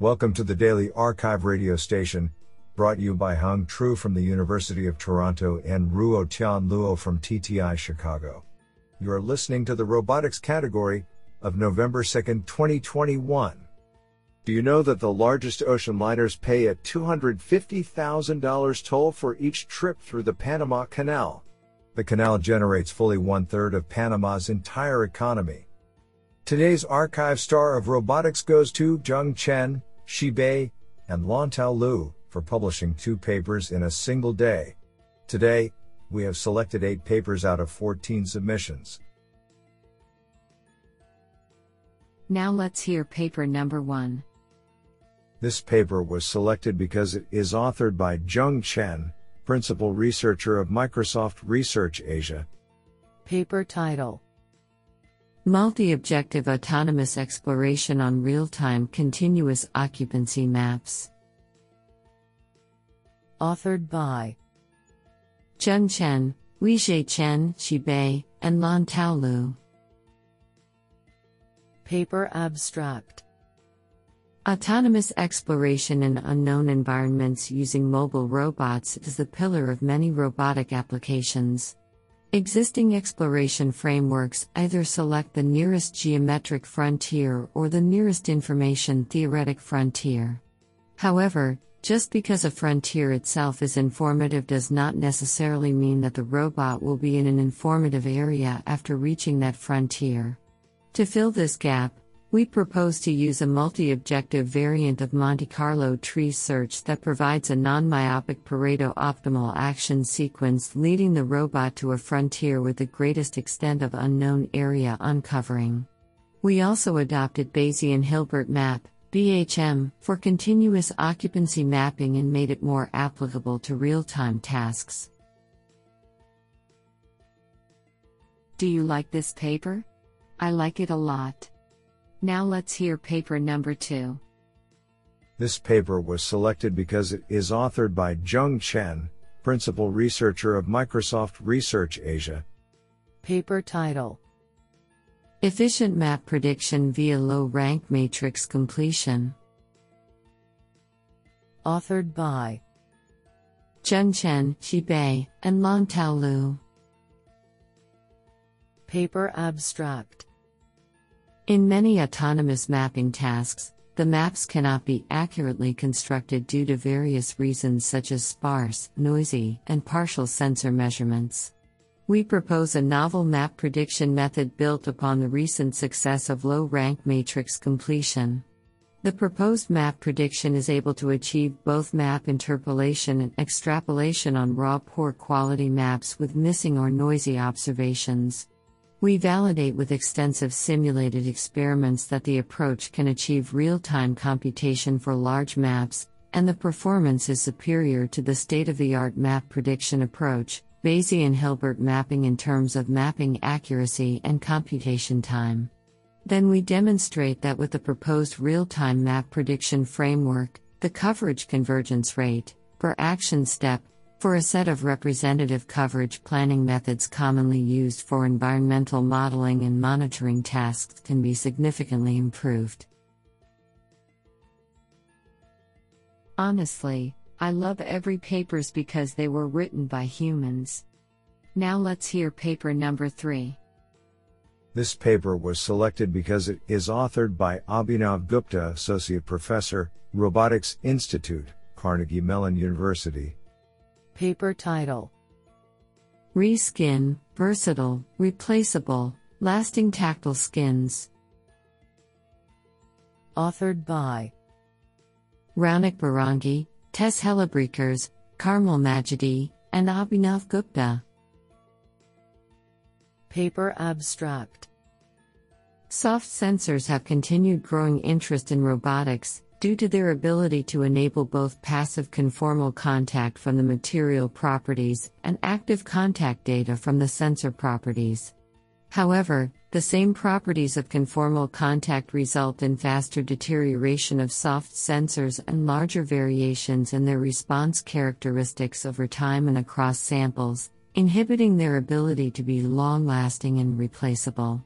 Welcome to the Daily Archive radio station, brought you by Hung Tru from the University of Toronto and Ruo Tian Luo from TTI Chicago. You are listening to the robotics category of November 2, 2021. Do you know that the largest ocean liners pay a $250,000 toll for each trip through the Panama Canal? The canal generates fully one third of Panama's entire economy. Today's archive star of robotics goes to Zheng Chen, Shi Bai, and Lantao Liu for publishing two papers in a single day. Today, we have selected eight papers out of 14 submissions. Now let's hear paper number one. This paper was selected because it is authored by Zheng Chen, principal researcher of Microsoft Research Asia. Paper title Multi objective autonomous exploration on real time continuous occupancy maps. Authored by Zheng Chen, Weizhe Chen, Bai, and Lantao Liu. Paper Abstract Autonomous exploration in unknown environments using mobile robots is the pillar of many robotic applications. Existing exploration frameworks either select the nearest geometric frontier or the nearest information theoretic frontier. However, just because a frontier itself is informative does not necessarily mean that the robot will be in an informative area after reaching that frontier. To fill this gap, we propose to use a multi objective variant of Monte Carlo tree search that provides a non myopic Pareto optimal action sequence leading the robot to a frontier with the greatest extent of unknown area uncovering. We also adopted Bayesian Hilbert map, BHM, for continuous occupancy mapping and made it more applicable to real time tasks. Do you like this paper? I like it a lot. Now let's hear paper number two. This paper was selected because it is authored by Zheng Chen, principal researcher of Microsoft Research Asia. Paper title Efficient Map Prediction via Low Rank Matrix Completion. Authored by Zheng Chen, Shi Bai, and Lantao Liu. Paper Abstract in many autonomous mapping tasks, the maps cannot be accurately constructed due to various reasons such as sparse, noisy, and partial sensor measurements. We propose a novel map prediction method built upon the recent success of low rank matrix completion. The proposed map prediction is able to achieve both map interpolation and extrapolation on raw poor quality maps with missing or noisy observations. We validate with extensive simulated experiments that the approach can achieve real time computation for large maps, and the performance is superior to the state of the art map prediction approach, Bayesian Hilbert mapping in terms of mapping accuracy and computation time. Then we demonstrate that with the proposed real time map prediction framework, the coverage convergence rate, per action step, for a set of representative coverage planning methods commonly used for environmental modeling and monitoring tasks can be significantly improved. Honestly, I love every papers because they were written by humans. Now let's hear paper number 3. This paper was selected because it is authored by Abhinav Gupta, Associate Professor, Robotics Institute, Carnegie Mellon University, Paper title Reskin, Versatile, Replaceable, Lasting Tactile Skins. Authored by Raunaq Bhirangi, Tess Hellebrekers, Carmel Majidi, and Abhinav Gupta. Paper Abstract Soft sensors have continued growing interest in robotics, due to their ability to enable both passive conformal contact from the material properties and active contact data from the sensor properties. However, the same properties of conformal contact result in faster deterioration of soft sensors and larger variations in their response characteristics over time and across samples, inhibiting their ability to be long lasting and replaceable.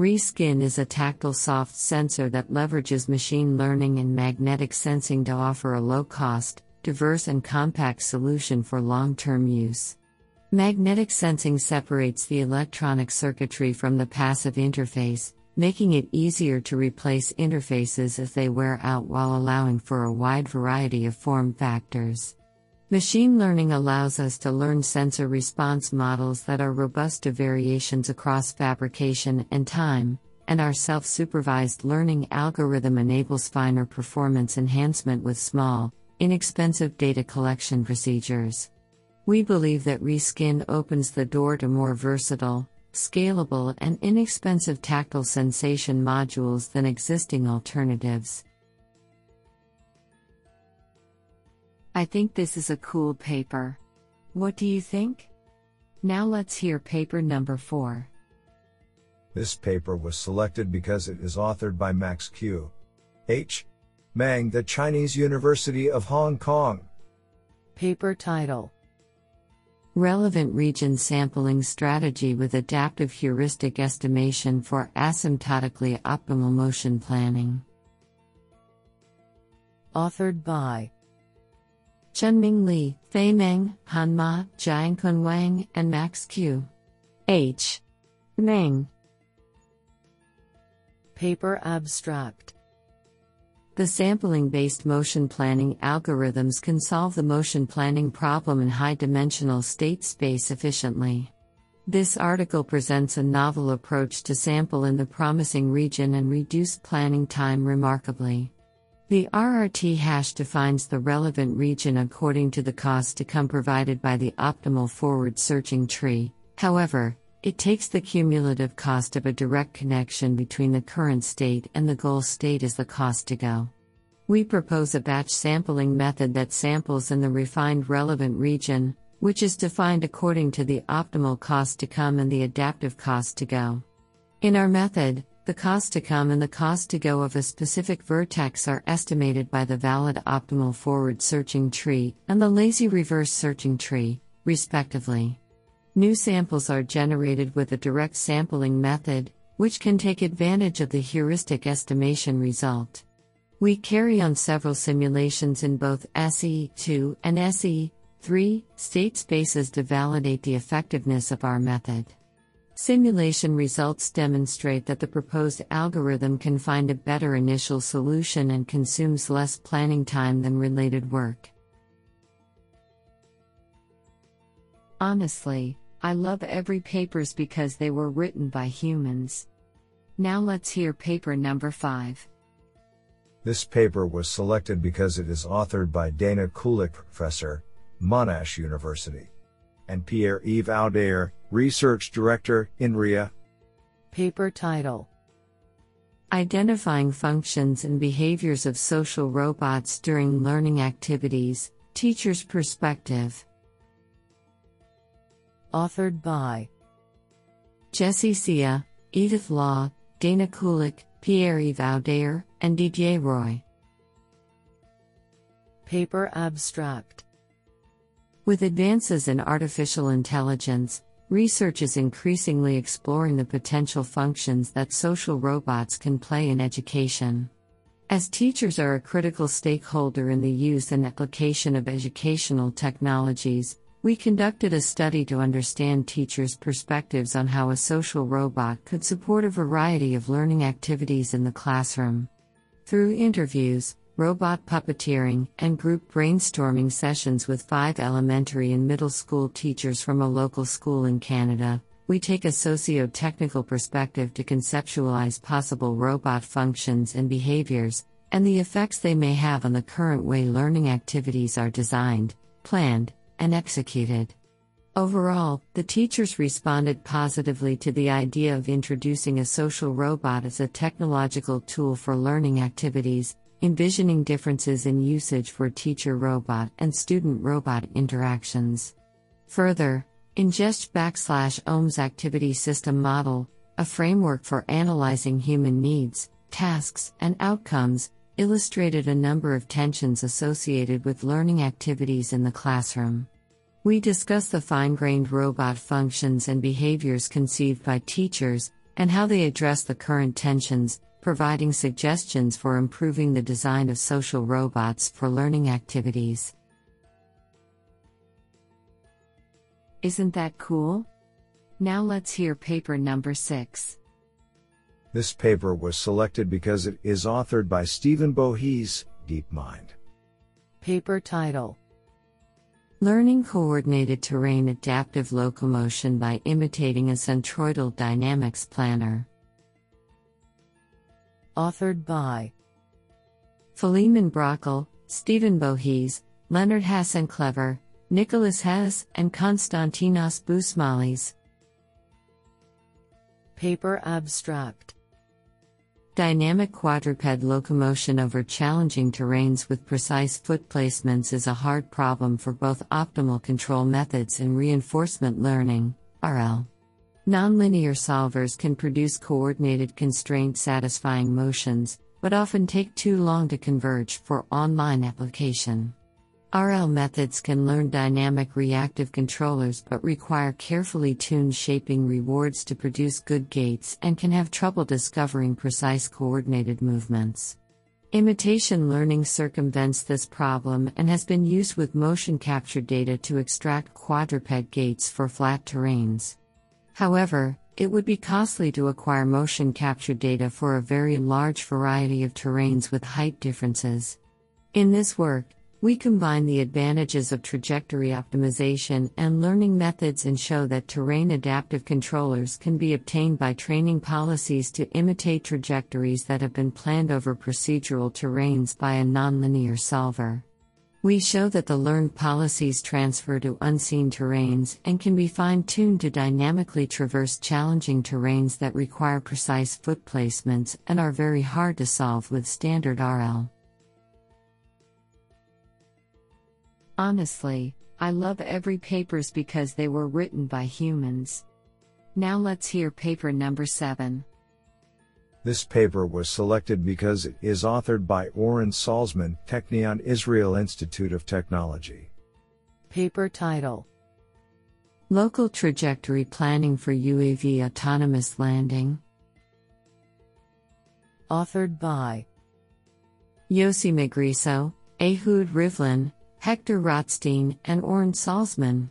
Reskin is a tactile soft sensor that leverages machine learning and magnetic sensing to offer a low cost, diverse, and compact solution for long term use. Magnetic sensing separates the electronic circuitry from the passive interface, making it easier to replace interfaces as they wear out while allowing for a wide variety of form factors. Machine learning allows us to learn sensor response models that are robust to variations across fabrication and time, and our self supervised learning algorithm enables finer performance enhancement with small, inexpensive data collection procedures. We believe that Reskin opens the door to more versatile, scalable, and inexpensive tactile sensation modules than existing alternatives. I think this is a cool paper. What do you think? Now let's hear paper number 4. This paper was selected because it is authored by Max Q. H. Meng, the Chinese University of Hong Kong. Paper title Relevant Region Sampling Strategy with Adaptive Heuristic Estimation for Asymptotically Optimal Motion Planning. Authored by Chunming Li, Fei Meng, Han Ma, Jiankun Wang, and Max Q. H. Meng. Paper Abstract The sampling based motion planning algorithms can solve the motion planning problem in high dimensional state space efficiently. This article presents a novel approach to sample in the promising region and reduce planning time remarkably. The RRT hash defines the relevant region according to the cost to come provided by the optimal forward searching tree. However, it takes the cumulative cost of a direct connection between the current state and the goal state as the cost to go. We propose a batch sampling method that samples in the refined relevant region, which is defined according to the optimal cost to come and the adaptive cost to go. In our method, the cost to come and the cost to go of a specific vertex are estimated by the valid optimal forward searching tree and the lazy reverse searching tree, respectively. New samples are generated with a direct sampling method, which can take advantage of the heuristic estimation result. We carry on several simulations in both SE2 and SE3 state spaces to validate the effectiveness of our method. Simulation results demonstrate that the proposed algorithm can find a better initial solution and consumes less planning time than related work. Honestly, I love every papers because they were written by humans. Now let's hear paper number 5. This paper was selected because it is authored by Dana Kulik, professor, Monash University and Pierre Yves Oudeyer, Research Director, INRIA. Paper title Identifying Functions and Behaviors of Social Robots During Learning Activities, Teacher's Perspective. Authored by Jessy Ceha, Edith Law, Dana Kulik, Pierre Yves Oudeyer, and Didier Roy. Paper Abstract with advances in artificial intelligence, research is increasingly exploring the potential functions that social robots can play in education. As teachers are a critical stakeholder in the use and application of educational technologies, we conducted a study to understand teachers' perspectives on how a social robot could support a variety of learning activities in the classroom. Through interviews, robot puppeteering, and group brainstorming sessions with five elementary and middle school teachers from a local school in Canada, we take a socio technical perspective to conceptualize possible robot functions and behaviors, and the effects they may have on the current way learning activities are designed, planned, and executed. Overall, the teachers responded positively to the idea of introducing a social robot as a technological tool for learning activities, envisioning differences in usage for teacher robot and student robot interactions. Further, ingest backslash OHM's activity system model, a framework for analyzing human needs, tasks, and outcomes, illustrated a number of tensions associated with learning activities in the classroom. We discuss the fine grained robot functions and behaviors conceived by teachers, and how they address the current tensions, providing suggestions for improving the design of social robots for learning activities. Isn't that cool? Now let's hear paper number 6. This paper was selected because it is authored by Steven Bohez, DeepMind. Paper title Learning Coordinated Terrain Adaptive Locomotion by Imitating a Centroidal Dynamics Planner. Authored by Philemon Brakel, Steven Bohez, Leonard Hasenclever, Nicolas Heess, and Konstantinos Bousmalis. Paper Abstract Dynamic quadruped locomotion over challenging terrains with precise foot placements is a hard problem for both optimal control methods and reinforcement learning, RL. Nonlinear solvers can produce coordinated constraint satisfying motions, but often take too long to converge for online application. RL methods can learn dynamic reactive controllers but require carefully tuned shaping rewards to produce good gaits and can have trouble discovering precise coordinated movements. Imitation learning circumvents this problem and has been used with motion capture data to extract quadruped gaits for flat terrains. However, it would be costly to acquire motion capture data for a very large variety of terrains with height differences. In this work, we combine the advantages of trajectory optimization and learning methods and show that terrain adaptive controllers can be obtained by training policies to imitate trajectories that have been planned over procedural terrains by a nonlinear solver. We show that the learned policies transfer to unseen terrains and can be fine tuned to dynamically traverse challenging terrains that require precise foot placements and are very hard to solve with standard RL. Honestly, I love every papers because they were written by humans. Now let's hear paper number 7. This paper was selected because it is authored by Oren Salzman, Technion Israel Institute of Technology. Paper title Local Trajectory Planning for UAV Autonomous Landing. Authored by Yossi Magrisso, Ehud Rivlin, Hector Rotstein, and Oren Salzman.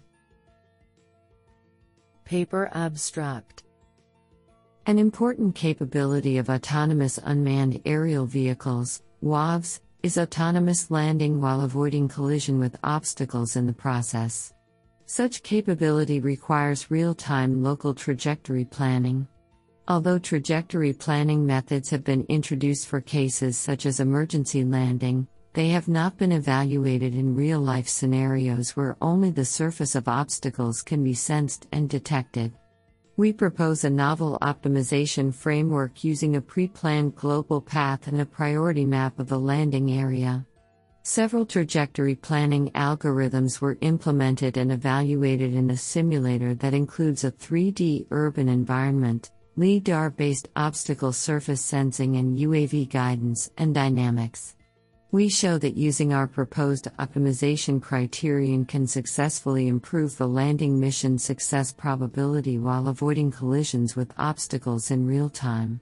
Paper Abstract An important capability of autonomous unmanned aerial vehicles, UAVs, is autonomous landing while avoiding collision with obstacles in the process. Such capability requires real time local trajectory planning. Although trajectory planning methods have been introduced for cases such as emergency landing, they have not been evaluated in real life scenarios where only the surface of obstacles can be sensed and detected. We propose a novel optimization framework using a pre planned global path and a priority map of the landing area. Several trajectory planning algorithms were implemented and evaluated in a simulator that includes a 3D urban environment, LIDAR based obstacle surface sensing and UAV guidance and dynamics. We show that using our proposed optimization criterion can successfully improve the landing mission success probability while avoiding collisions with obstacles in real time.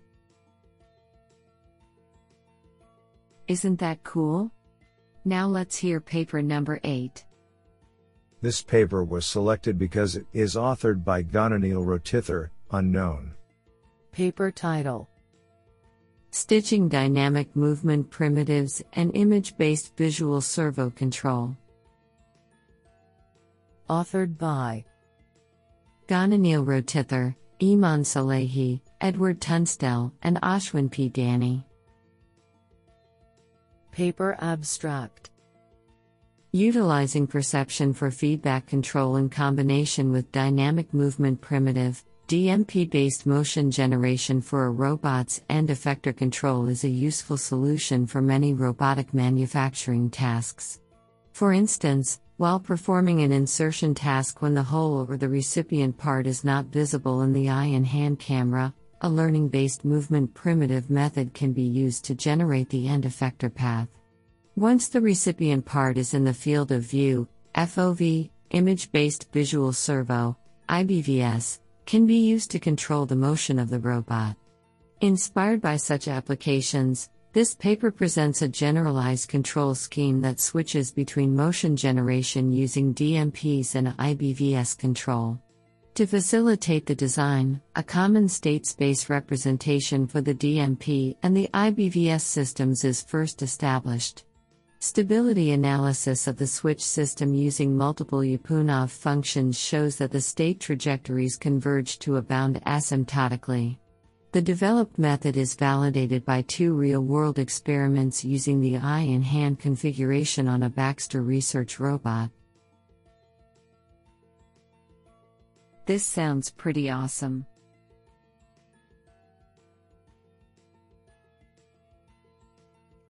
Isn't that cool? Now let's hear paper number 8. This paper was selected because it is authored by Ghananeel Rotithor, unknown. Paper title Stitching dynamic movement primitives and image based visual servo control. Authored by Ghananeel Rotithor, Iman Salehi, Edward Tunstel, and Ashwin P. Dani. Paper Abstract Utilizing perception for feedback control in combination with dynamic movement primitive, DMP based motion generation for a robot's end effector control is a useful solution for many robotic manufacturing tasks. For instance, while performing an insertion task when the hole or the recipient part is not visible in the eye and hand camera, a learning based movement primitive method can be used to generate the end effector path. Once the recipient part is in the field of view, FOV, image based visual servo, IBVS, can be used to control the motion of the robot. Inspired by such applications, this paper presents a generalized control scheme that switches between motion generation using DMPs and IBVS control. To facilitate the design, a common state space representation for the DMP and the IBVS systems is first established. Stability analysis of the switch system using multiple Lyapunov functions shows that the state trajectories converge to a bound asymptotically. The developed method is validated by two real world experiments using the eye in hand configuration on a Baxter research robot. This sounds pretty awesome.